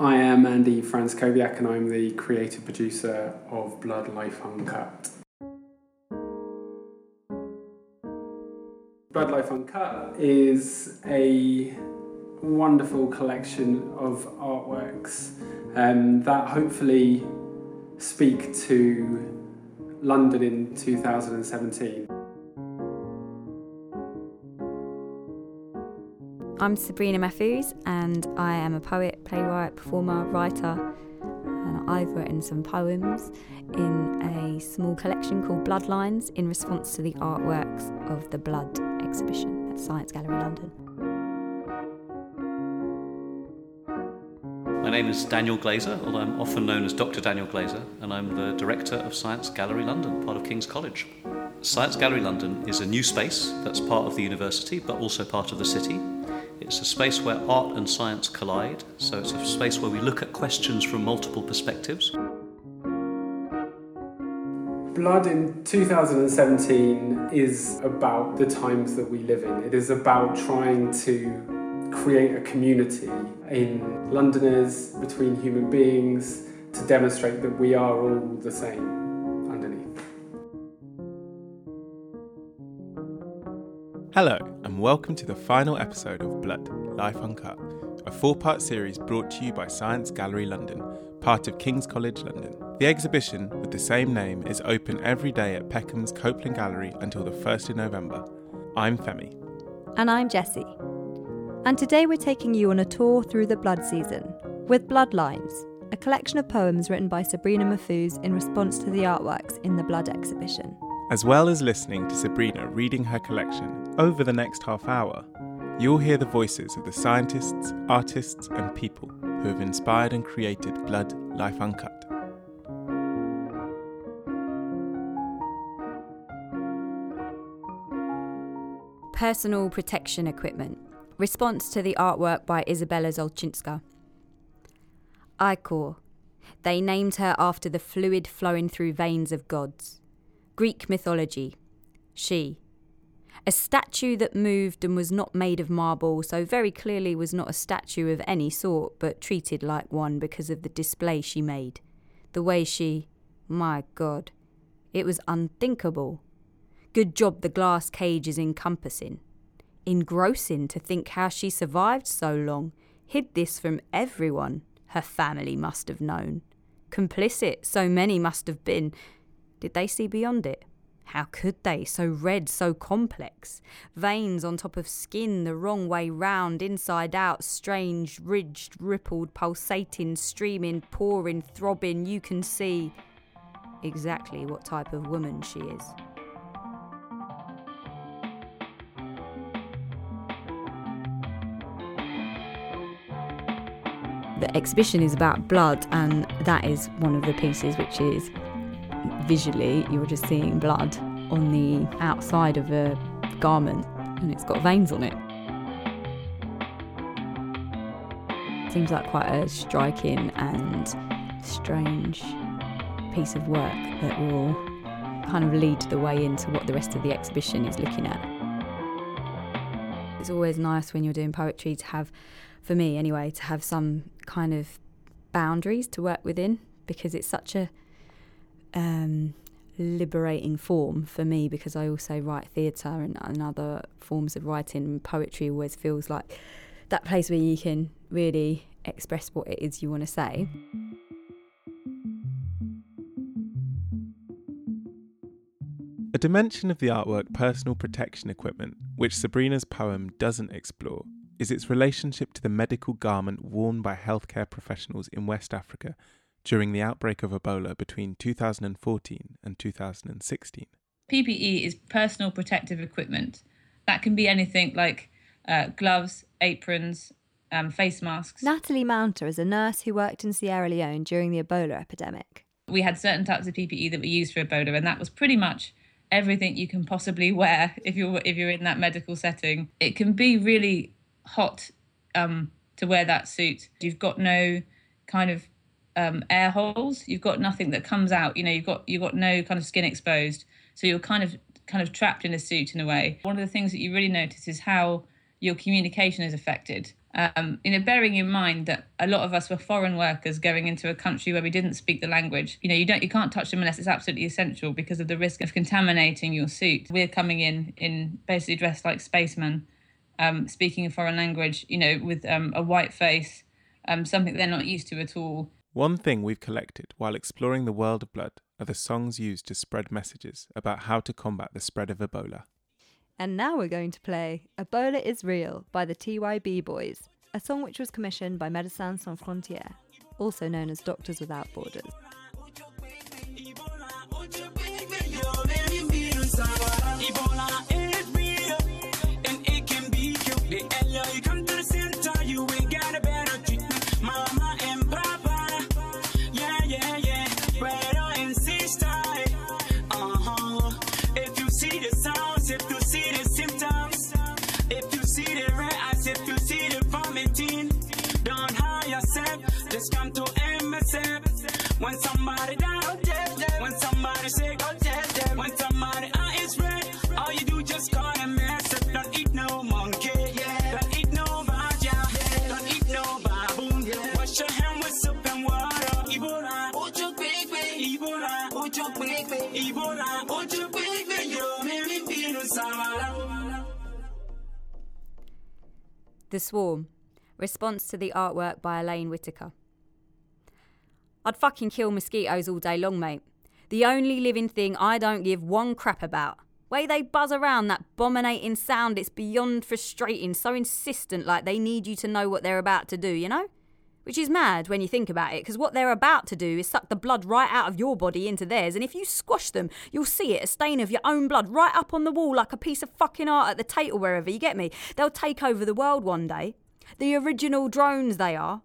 I am Andy Franzkowiak and I'm the creative producer of Blood Life Uncut. Blood Life Uncut is a wonderful collection of artworks um, that hopefully speak to London in 2017. I'm Sabrina Mahfouz, and I am a poet, playwright, performer, writer. And I've written some poems in a small collection called Bloodlines in response to the artworks of the Blood exhibition at Science Gallery London. My name is Daniel Glaser, although I'm often known as Dr. Daniel Glaser, and I'm the director of Science Gallery London, part of King's College. Science Gallery London is a new space that's part of the university but also part of the city. It's a space where art and science collide, so it's a space where we look at questions from multiple perspectives. Blood in 2017 is about the times that we live in. It is about trying to create a community in Londoners, between human beings, to demonstrate that we are all the same Hello, and welcome to the final episode of Blood Life Uncut, a four part series brought to you by Science Gallery London, part of King's College London. The exhibition, with the same name, is open every day at Peckham's Copeland Gallery until the 1st of November. I'm Femi. And I'm Jessie. And today we're taking you on a tour through the blood season with Bloodlines, a collection of poems written by Sabrina Mahfouz in response to the artworks in the Blood exhibition. As well as listening to Sabrina reading her collection over the next half hour, you'll hear the voices of the scientists, artists, and people who have inspired and created Blood Life Uncut. Personal protection equipment. Response to the artwork by Isabella Zolczynska. Ichor. They named her after the fluid flowing through veins of gods. Greek mythology. She. A statue that moved and was not made of marble, so very clearly was not a statue of any sort, but treated like one because of the display she made. The way she. My God. It was unthinkable. Good job the glass cage is encompassing. Engrossing to think how she survived so long, hid this from everyone. Her family must have known. Complicit, so many must have been. Did they see beyond it? How could they? So red, so complex. Veins on top of skin, the wrong way round, inside out, strange, ridged, rippled, pulsating, streaming, pouring, throbbing. You can see exactly what type of woman she is. The exhibition is about blood, and that is one of the pieces which is visually you're just seeing blood on the outside of a garment and it's got veins on it. Seems like quite a striking and strange piece of work that will kind of lead the way into what the rest of the exhibition is looking at. It's always nice when you're doing poetry to have, for me anyway, to have some kind of boundaries to work within because it's such a um, liberating form for me because I also write theatre and, and other forms of writing. Poetry always feels like that place where you can really express what it is you want to say. A dimension of the artwork personal protection equipment, which Sabrina's poem doesn't explore, is its relationship to the medical garment worn by healthcare professionals in West Africa during the outbreak of Ebola between 2014 and 2016. PPE is personal protective equipment. That can be anything like uh, gloves, aprons, um, face masks. Natalie Mounter is a nurse who worked in Sierra Leone during the Ebola epidemic. We had certain types of PPE that were used for Ebola, and that was pretty much everything you can possibly wear if you're if you're in that medical setting. It can be really hot um, to wear that suit. You've got no kind of um, air holes. You've got nothing that comes out. You know, you've got you've got no kind of skin exposed. So you're kind of kind of trapped in a suit in a way. One of the things that you really notice is how your communication is affected. Um, you know, bearing in mind that a lot of us were foreign workers going into a country where we didn't speak the language. You know, you don't, you can't touch them unless it's absolutely essential because of the risk of contaminating your suit. We're coming in in basically dressed like spacemen, um, speaking a foreign language. You know, with um, a white face, um, something they're not used to at all. One thing we've collected while exploring the world of blood are the songs used to spread messages about how to combat the spread of Ebola. And now we're going to play Ebola is Real by the TYB Boys, a song which was commissioned by Médecins Sans Frontières, also known as Doctors Without Borders. The Swarm, response to the artwork by Elaine Whittaker. I'd fucking kill mosquitoes all day long, mate. The only living thing I don't give one crap about. Way they buzz around that abominating sound, it's beyond frustrating, so insistent, like they need you to know what they're about to do, you know? Which is mad when you think about it, because what they're about to do is suck the blood right out of your body into theirs, and if you squash them, you'll see it, a stain of your own blood right up on the wall like a piece of fucking art at the Tate or wherever, you get me? They'll take over the world one day. The original drones they are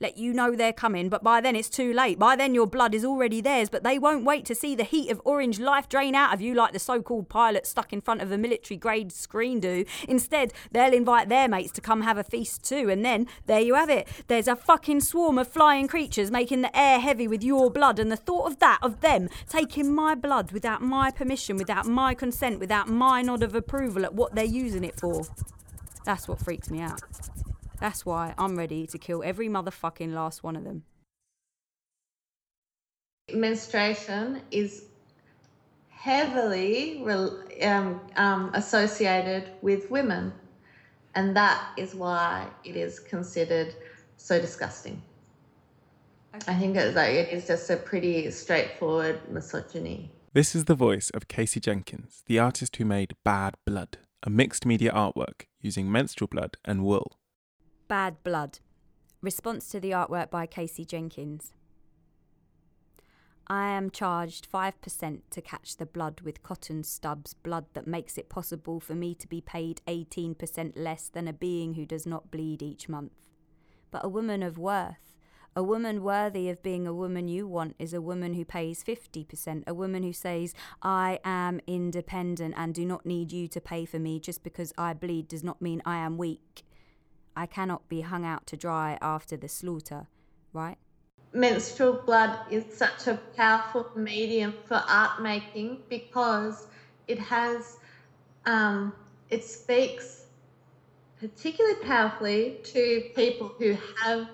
let you know they're coming, but by then it's too late. By then your blood is already theirs, but they won't wait to see the heat of orange life drain out of you like the so called pilot stuck in front of a military grade screen do. Instead, they'll invite their mates to come have a feast too, and then there you have it. There's a fucking swarm of flying creatures making the air heavy with your blood, and the thought of that, of them taking my blood without my permission, without my consent, without my nod of approval at what they're using it for. That's what freaks me out. That's why I'm ready to kill every motherfucking last one of them. Menstruation is heavily um, um, associated with women, and that is why it is considered so disgusting. Okay. I think it's like it is just a pretty straightforward misogyny. This is the voice of Casey Jenkins, the artist who made Bad Blood, a mixed media artwork using menstrual blood and wool Bad Blood. Response to the artwork by Casey Jenkins. I am charged 5% to catch the blood with cotton stubs, blood that makes it possible for me to be paid 18% less than a being who does not bleed each month. But a woman of worth, a woman worthy of being a woman you want, is a woman who pays 50%, a woman who says, I am independent and do not need you to pay for me just because I bleed does not mean I am weak. I cannot be hung out to dry after the slaughter, right? Menstrual blood is such a powerful medium for art making because it has, um, it speaks particularly powerfully to people who have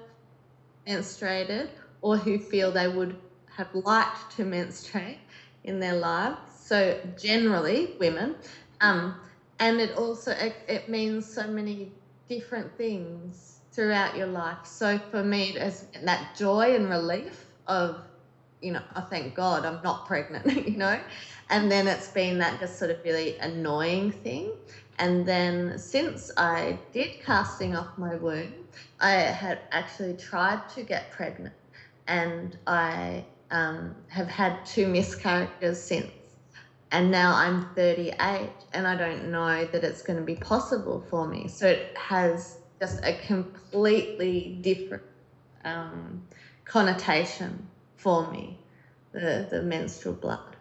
menstruated or who feel they would have liked to menstruate in their lives. So generally, women. Um, and it also it, it means so many different things throughout your life. So for me, it's that joy and relief of, you know, I oh, thank God I'm not pregnant, you know, and then it's been that just sort of really annoying thing. And then since I did casting off my womb, I had actually tried to get pregnant, and I um, have had two miscarriages since. And now I'm 38 and I don't know that it's going to be possible for me. So it has just a completely different um, connotation for me, the, the menstrual blood.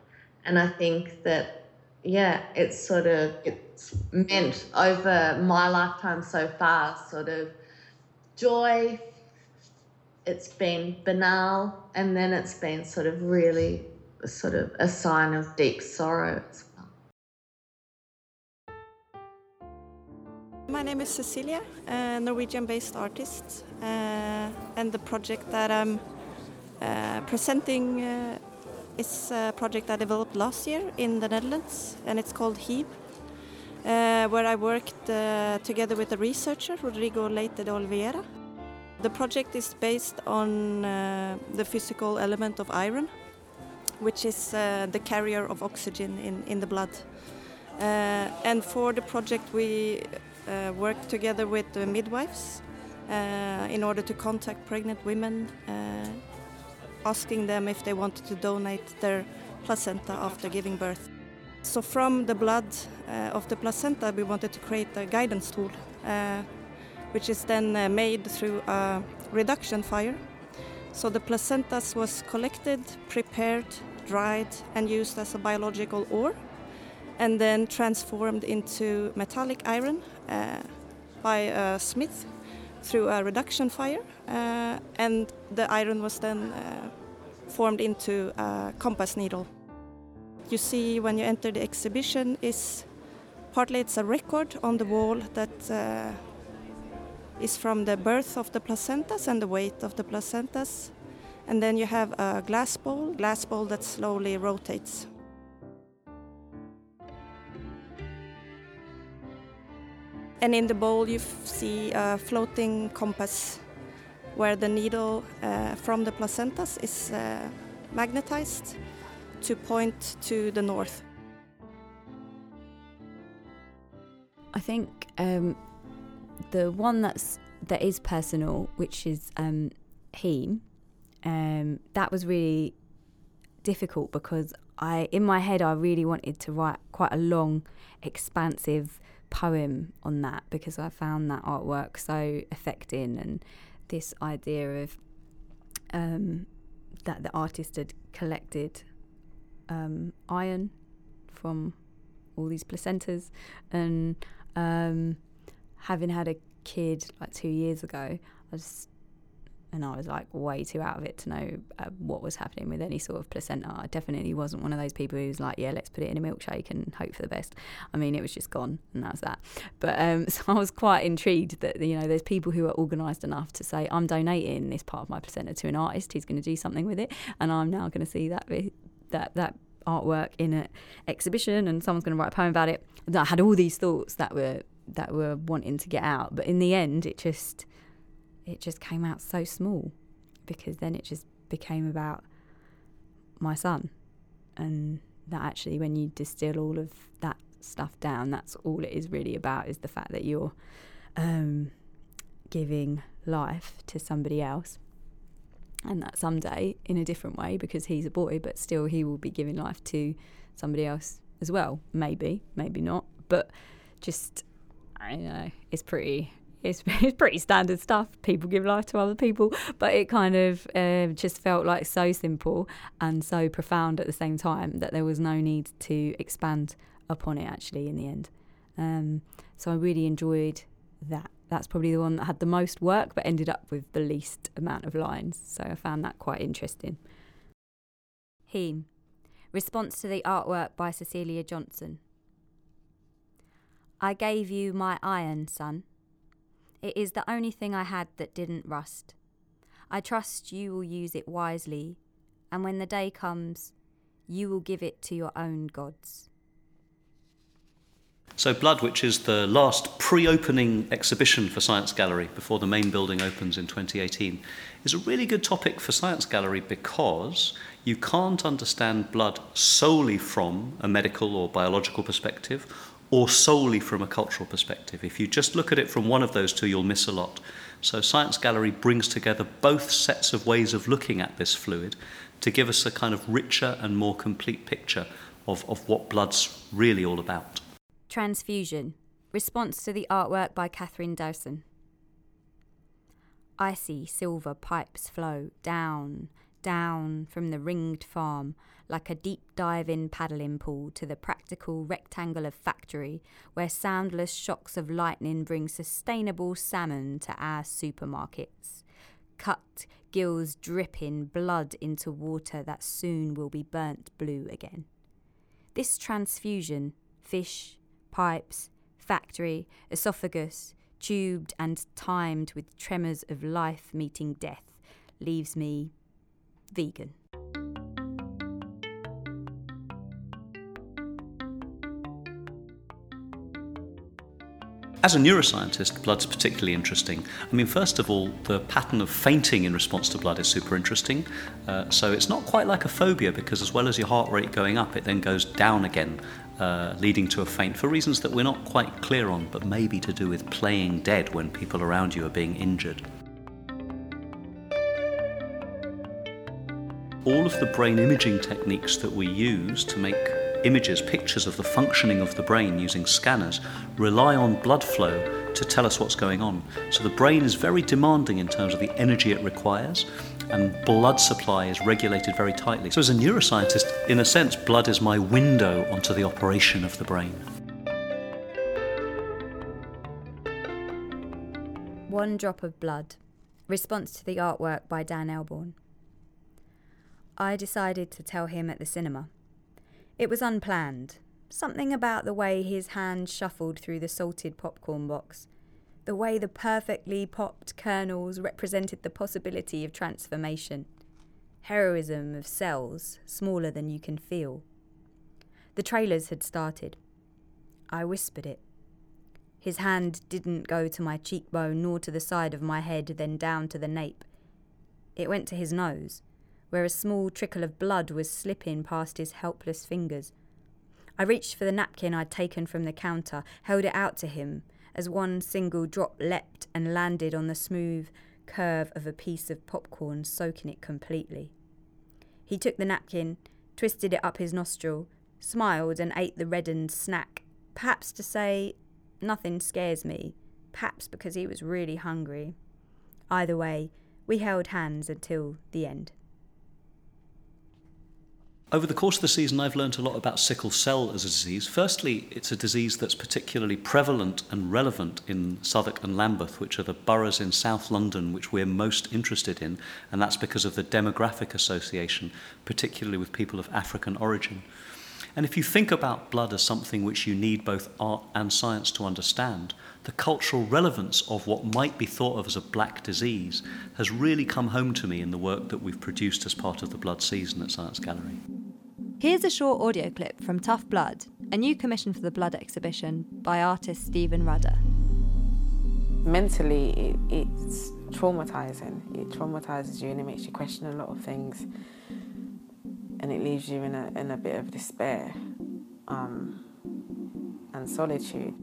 And I think that, yeah, it's sort of, it's meant over my lifetime so far, sort of joy, it's been banal, and then it's been sort of really sort of a sign of deep sorrow as well. My name is Cecilia, a Norwegian based artist, uh, and the project that I'm uh, presenting uh, is a project I developed last year in the Netherlands, and it's called HEAB, uh, where I worked uh, together with a researcher, Rodrigo Leite de Oliveira. The project is based on uh, the physical element of iron, which is uh, the carrier of oxygen in, in the blood. Uh, and for the project, we uh, worked together with the midwives in order to contact pregnant women, asking them if they wanted to donate their placenta after giving birth. So, from the blood of the placenta, we wanted to create a guidance tool, which is then made through a reduction fire. So, the placentas was collected, prepared, dried, and used as a biological ore and then transformed into metallic iron uh, by a smith through a reduction fire, uh, and the iron was then uh, formed into a compass needle. You see when you enter the exhibition is partly it's a record on the wall that uh, is from the birth of the placentas and the weight of the placentas, and then you have a glass bowl, glass bowl that slowly rotates. And in the bowl, you see a floating compass where the needle uh, from the placentas is uh, magnetized to point to the north. I think um, the one that's that is personal, which is um, heme, um, that was really difficult because I, in my head, I really wanted to write quite a long, expansive poem on that because I found that artwork so affecting and this idea of um, that the artist had collected um, iron from all these placentas and um, having had a kid like two years ago, I was and I was like way too out of it to know uh, what was happening with any sort of placenta. I definitely wasn't one of those people who was like, yeah, let's put it in a milkshake and hope for the best. I mean, it was just gone, and that was that. But um, so I was quite intrigued that you know there's people who are organised enough to say, I'm donating this part of my placenta to an artist who's going to do something with it, and I'm now going to see that that that artwork in an exhibition, and someone's going to write a poem about it. And I had all these thoughts that were that were wanting to get out, but in the end, it just it just came out so small because then it just became about my son. And that actually when you distill all of that stuff down that's all it is really about is the fact that you're um, giving life to somebody else. And that someday in a different way because he's a boy but still he will be giving life to somebody else as well. Maybe maybe not but just i know it's pretty it's, it's pretty standard stuff. People give life to other people, but it kind of uh, just felt like so simple and so profound at the same time that there was no need to expand upon it actually in the end. Um, so I really enjoyed that. That's probably the one that had the most work but ended up with the least amount of lines. So I found that quite interesting. Heme. Response to the artwork by Cecilia Jonsson. I gave you my iron, son. It is the only thing I had that didn't rust. I trust you will use it wisely, and when the day comes, you will give it to your own gods. So, Blood, which is the last pre opening exhibition for Science Gallery before the main building opens in 2018, is a really good topic for Science Gallery because you can't understand blood solely from a medical or biological perspective or solely from a cultural perspective. If you just look at it from one of those two, you'll miss a lot. So, Science Gallery brings together both sets of ways of looking at this fluid to give us a kind of richer and more complete picture of, of what blood's really all about. Transfusion. Response to the artwork by Catherine Dowson. Icy silver pipes flow down, down from the ringed farm like a deep dive in paddling pool to the practical rectangle of factory where soundless shocks of lightning bring sustainable salmon to our supermarkets. Cut gills dripping blood into water that soon will be burnt blue again. This transfusion, fish, pipes, factory, esophagus, tubed and timed with tremors of life meeting death, leaves me vegan. As a neuroscientist, blood's particularly interesting. I mean, first of all, the pattern of fainting in response to blood is super interesting. Uh, so it's not quite like a phobia because, as well as your heart rate going up, it then goes down again, uh, leading to a faint for reasons that we're not quite clear on, but maybe to do with playing dead when people around you are being injured. All of the brain imaging techniques that we use to make images, pictures of the functioning of the brain using scanners, rely on blood flow to tell us what's going on. So the brain is very demanding in terms of the energy it requires, and blood supply is regulated very tightly. So, as a neuroscientist, in a sense, blood is my window onto the operation of the brain. One Drop of Blood. Response to the artwork by Dan Elborn. I decided to tell him at the cinema. It was unplanned. Something about the way his hand shuffled through the salted popcorn box. The way the perfectly popped kernels represented the possibility of transformation. Heroism of cells, smaller than you can feel. The trailers had started. I whispered it. His hand didn't go to my cheekbone nor to the side of my head, then down to the nape. It went to his nose where a small trickle of blood was slipping past his helpless fingers. I reached for the napkin I'd taken from the counter, held it out to him, as one single drop leapt and landed on the smooth curve of a piece of popcorn, soaking it completely. He took the napkin, twisted it up his nostril, smiled, and ate the reddened snack, perhaps to say, Nothing scares me, perhaps because he was really hungry. Either way, we held hands until the end. Over the course of the season, I've learned a lot about sickle cell as a disease. Firstly, it's a disease that's particularly prevalent and relevant in Southwark and Lambeth, which are the boroughs in South London which we're most interested in, and that's because of the demographic association, particularly with people of African origin. And if you think about blood as something which you need both art and science to understand, the cultural relevance of what might be thought of as a black disease has really come home to me in the work that we've produced as part of the blood season at Science Gallery. Here's a short audio clip from Tough Blood, a new commission for the Blood exhibition by artist Stephen Rudder. Mentally, it, it's traumatizing. It traumatizes you and it makes you question a lot of things, and it leaves you in a in a bit of despair um, and solitude.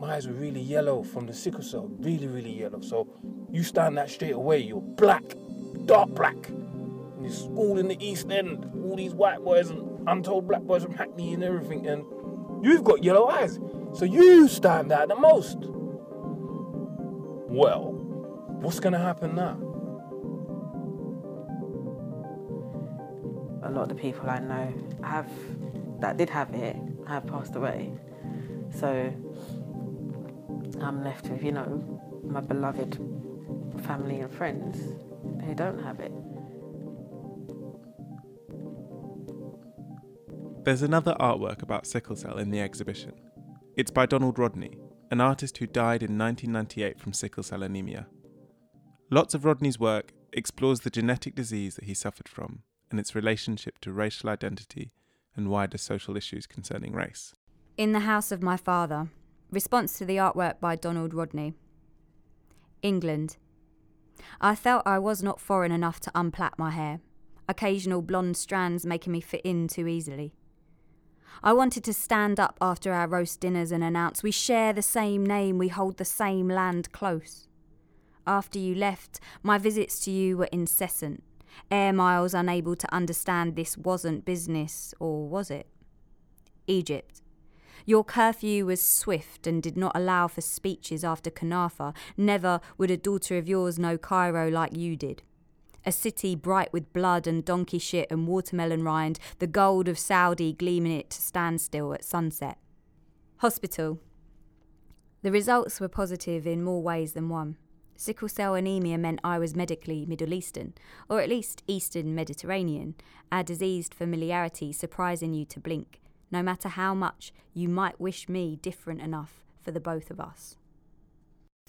My eyes were really yellow from the sickle cell, really, really yellow. So you stand that straight away, you're black, dark black this school in the East End, all these white boys and untold black boys from Hackney and everything, and you've got yellow eyes. So you stand out the most. Well, what's going to happen now? A lot of the people I know have that did have it have passed away. So I'm left with, you know, my beloved family and friends who don't have it. There's another artwork about sickle cell in the exhibition. It's by Donald Rodney, an artist who died in 1998 from sickle cell anemia. Lots of Rodney's work explores the genetic disease that he suffered from and its relationship to racial identity and wider social issues concerning race. In the House of My Father, response to the artwork by Donald Rodney. England. I felt I was not foreign enough to unplait my hair, occasional blonde strands making me fit in too easily. I wanted to stand up after our roast dinners and announce we share the same name, we hold the same land close. After you left, my visits to you were incessant, air miles unable to understand this wasn't business, or was it? Egypt. Your curfew was swift and did not allow for speeches after Kanafa. Never would a daughter of yours know Cairo like you did a city bright with blood and donkey shit and watermelon rind, the gold of Saudi gleaming it to standstill at sunset. Hospital. The results were positive in more ways than one. Sickle cell anemia meant I was medically Middle Eastern, or at least Eastern Mediterranean, our diseased familiarity surprising you to blink, no matter how much you might wish me different enough for the both of us.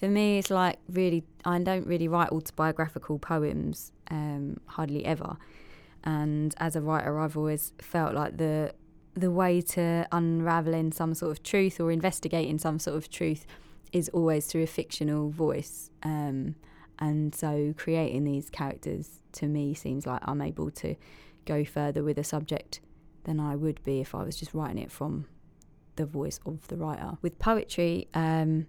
For me, it's like really, I don't really write autobiographical poems, um, hardly ever. And as a writer, I've always felt like the the way to unraveling some sort of truth or investigating some sort of truth is always through a fictional voice. Um, and so creating these characters to me seems like I'm able to go further with a subject than I would be if I was just writing it from the voice of the writer. With poetry, um,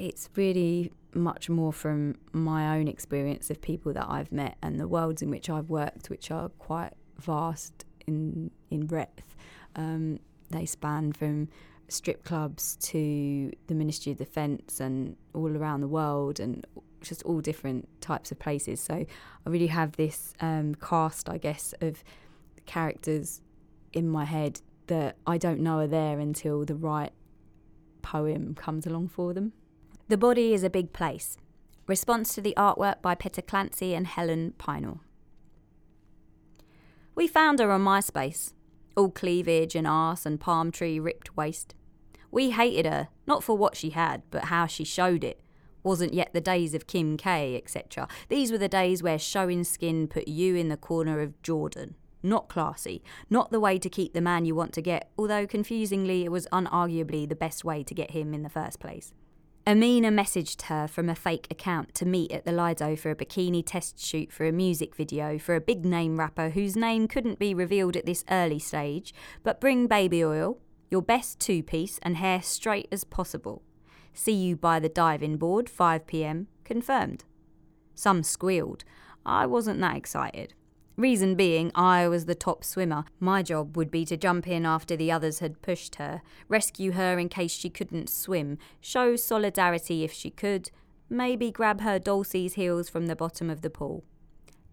it's really much more from my own experience of people that I've met and the worlds in which I've worked, which are quite vast in in breadth. Um, they span from strip clubs to the Ministry of Defence and all around the world and just all different types of places. So I really have this um, cast, I guess, of characters in my head that I don't know are there until the right poem comes along for them. The Body is a Big Place. Response to the artwork by Peter Clancy and Helen Pynor. We found her on MySpace, all cleavage and arse and palm tree ripped waist. We hated her, not for what she had, but how she showed it. Wasn't yet the days of Kim K, etc. These were the days where showing skin put you in the corner of Jordan. Not classy, not the way to keep the man you want to get, although confusingly it was unarguably the best way to get him in the first place. Amina messaged her from a fake account to meet at the Lido for a bikini test shoot for a music video for a big name rapper whose name couldn't be revealed at this early stage, but bring baby oil, your best two piece, and hair straight as possible. See you by the diving board, 5pm, confirmed. Some squealed. I wasn't that excited. Reason being, I was the top swimmer. My job would be to jump in after the others had pushed her, rescue her in case she couldn't swim, show solidarity if she could, maybe grab her Dulcie's heels from the bottom of the pool.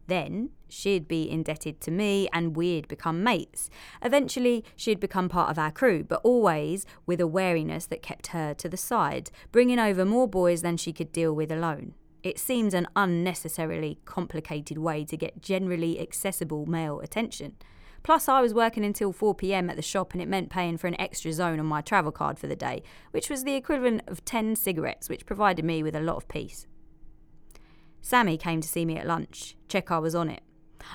Then she'd be indebted to me and we'd become mates. Eventually, she'd become part of our crew, but always with a wariness that kept her to the side, bringing over more boys than she could deal with alone. It seems an unnecessarily complicated way to get generally accessible male attention. Plus, I was working until 4 pm at the shop and it meant paying for an extra zone on my travel card for the day, which was the equivalent of 10 cigarettes, which provided me with a lot of peace. Sammy came to see me at lunch. Check I was on it.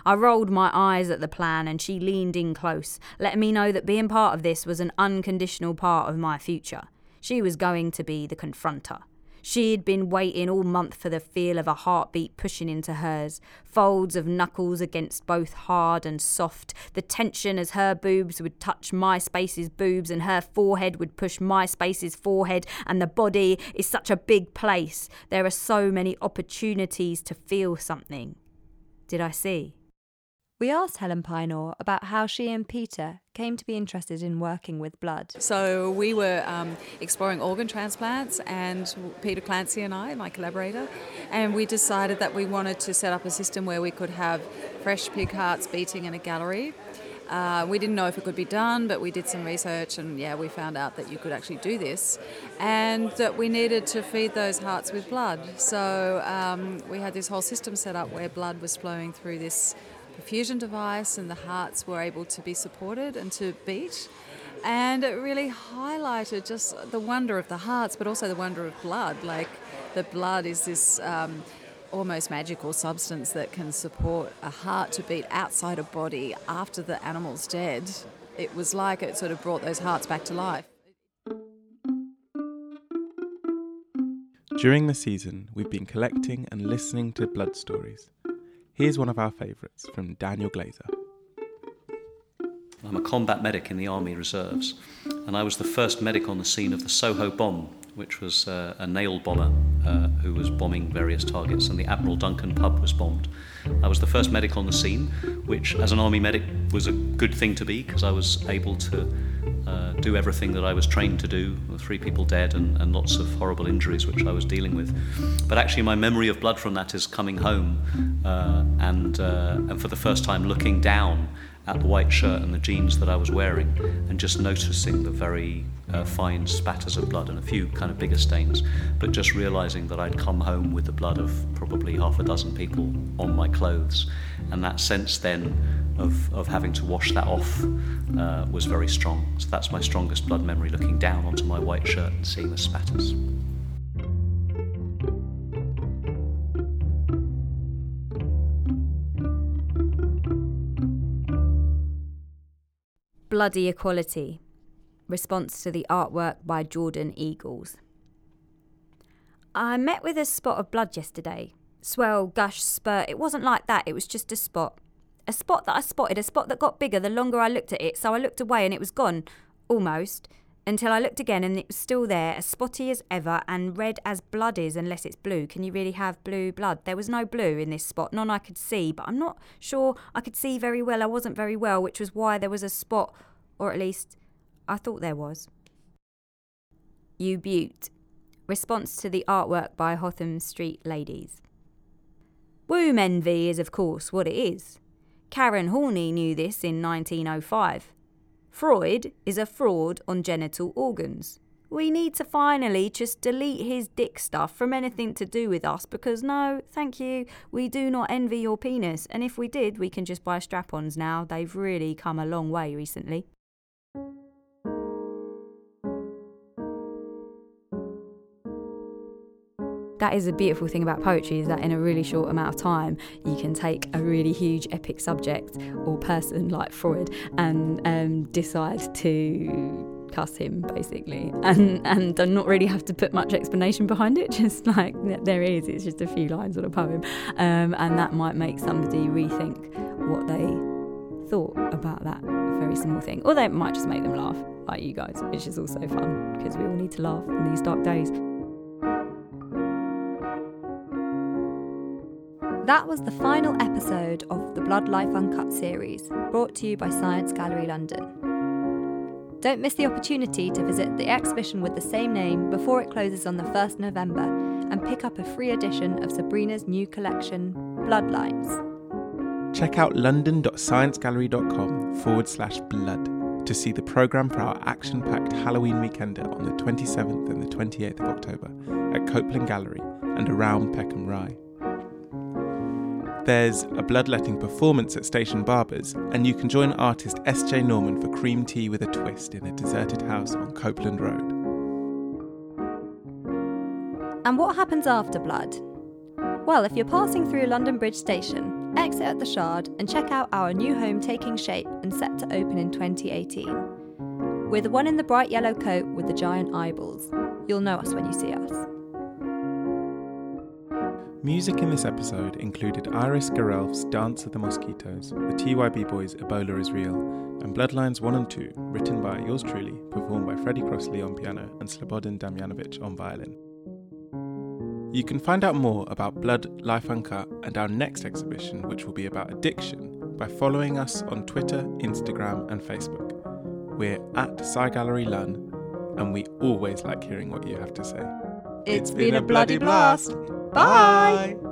I rolled my eyes at the plan and she leaned in close, letting me know that being part of this was an unconditional part of my future. She was going to be the confronter. She'd been waiting all month for the feel of a heartbeat pushing into hers, folds of knuckles against both hard and soft, the tension as her boobs would touch my space's boobs and her forehead would push my space's forehead, and the body is such a big place. There are so many opportunities to feel something. Did I see? We asked Helen Pynor about how she and Peter came to be interested in working with blood. So we were um, exploring organ transplants, and Peter Clancy and I, my collaborator, and we decided that we wanted to set up a system where we could have fresh pig hearts beating in a gallery. Uh, we didn't know if it could be done, but we did some research, and yeah, we found out that you could actually do this, and that we needed to feed those hearts with blood. So um, we had this whole system set up where blood was flowing through this perfusion device, and the hearts were able to be supported and to beat. And it really highlighted just the wonder of the hearts, but also the wonder of blood. Like the blood is this um, almost magical substance that can support a heart to beat outside a body after the animal's dead. It was like it sort of brought those hearts back to life. During the season, we've been collecting and listening to blood stories. Here's one of our favourites from Daniel Glaser. I'm a combat medic in the Army Reserves, and I was the first medic on the scene of the Soho bomb, which was uh, a nail bomber uh, who was bombing various targets, and the Admiral Duncan pub was bombed. I was the first medic on the scene, which, as an Army medic, was a good thing to be because I was able to uh, do everything that I was trained to do. Three people dead and, and lots of horrible injuries which I was dealing with. But actually, my memory of blood from that is coming home uh, and uh, and for the first time looking down at the white shirt and the jeans that I was wearing and just noticing the very uh, fine spatters of blood and a few kind of bigger stains, but just realizing that I'd come home with the blood of probably half a dozen people on my clothes. And that sense then of, of having to wash that off uh, was very strong. So that's my strongest blood memory looking down onto my white shirt and seeing the spatters. Bloody Equality. Response to the artwork by Jordan Eagles. I met with a spot of blood yesterday. Swell, gush, spurt. It wasn't like that, it was just a spot. A spot that I spotted, a spot that got bigger the longer I looked at it, so I looked away and it was gone. Almost. Until I looked again and it was still there, as spotty as ever and red as blood is unless it's blue. Can you really have blue blood? There was no blue in this spot, none I could see, but I'm not sure I could see very well. I wasn't very well, which was why there was a spot, or at least I thought there was. You Butte. Response to the artwork by Hotham Street Ladies. Womb envy is, of course, what it is. Karen Horney knew this in 1905. Freud is a fraud on genital organs. We need to finally just delete his dick stuff from anything to do with us because no, thank you, we do not envy your penis. And if we did, we can just buy strap ons now. They've really come a long way recently. That is a beautiful thing about poetry is that in a really short amount of time you can take a really huge epic subject or person like Freud and um, decide to cuss him basically. And and not really have to put much explanation behind it just like there is it's just a few lines on a poem. Um, and that might make somebody rethink what they thought about that very small thing. Or that might just make them laugh like you guys which is also fun because we all need to laugh in these dark days That was the final episode of the Blood Life Uncut series, brought to you by Science Gallery London. Don't miss the opportunity to visit the exhibition with the same name before it closes on the 1st November and pick up a free edition of Sabrina's new collection, Bloodlines. Check out london.sciencegallery.com forward slash blood to see the programme for our action packed Halloween weekender on the 27th and the 28th of October at Copeland Gallery and around Peckham Rye. There's a bloodletting performance at Station Barbers, and you can join artist S.J. Norman for cream tea with a twist in a deserted house on Copeland Road. And what happens after blood? Well, if you're passing through London Bridge Station, exit at the Shard and check out our new home taking shape and set to open in 2018. We're the one in the bright yellow coat with the giant eyeballs. You'll know us when you see us. Music in this episode included Iris Gerelf's Dance of the Mosquitoes, the TYB Boys' Ebola is Real, and Bloodlines 1 and 2, written by yours truly, performed by Freddie Crossley on piano and Slobodan Damjanovic on violin. You can find out more about Blood Life Uncut and our next exhibition, which will be about addiction, by following us on Twitter, Instagram, and Facebook. We're at Sci Gallery Lun, and we always like hearing what you have to say. it's been, been a bloody blast. blast. Bye.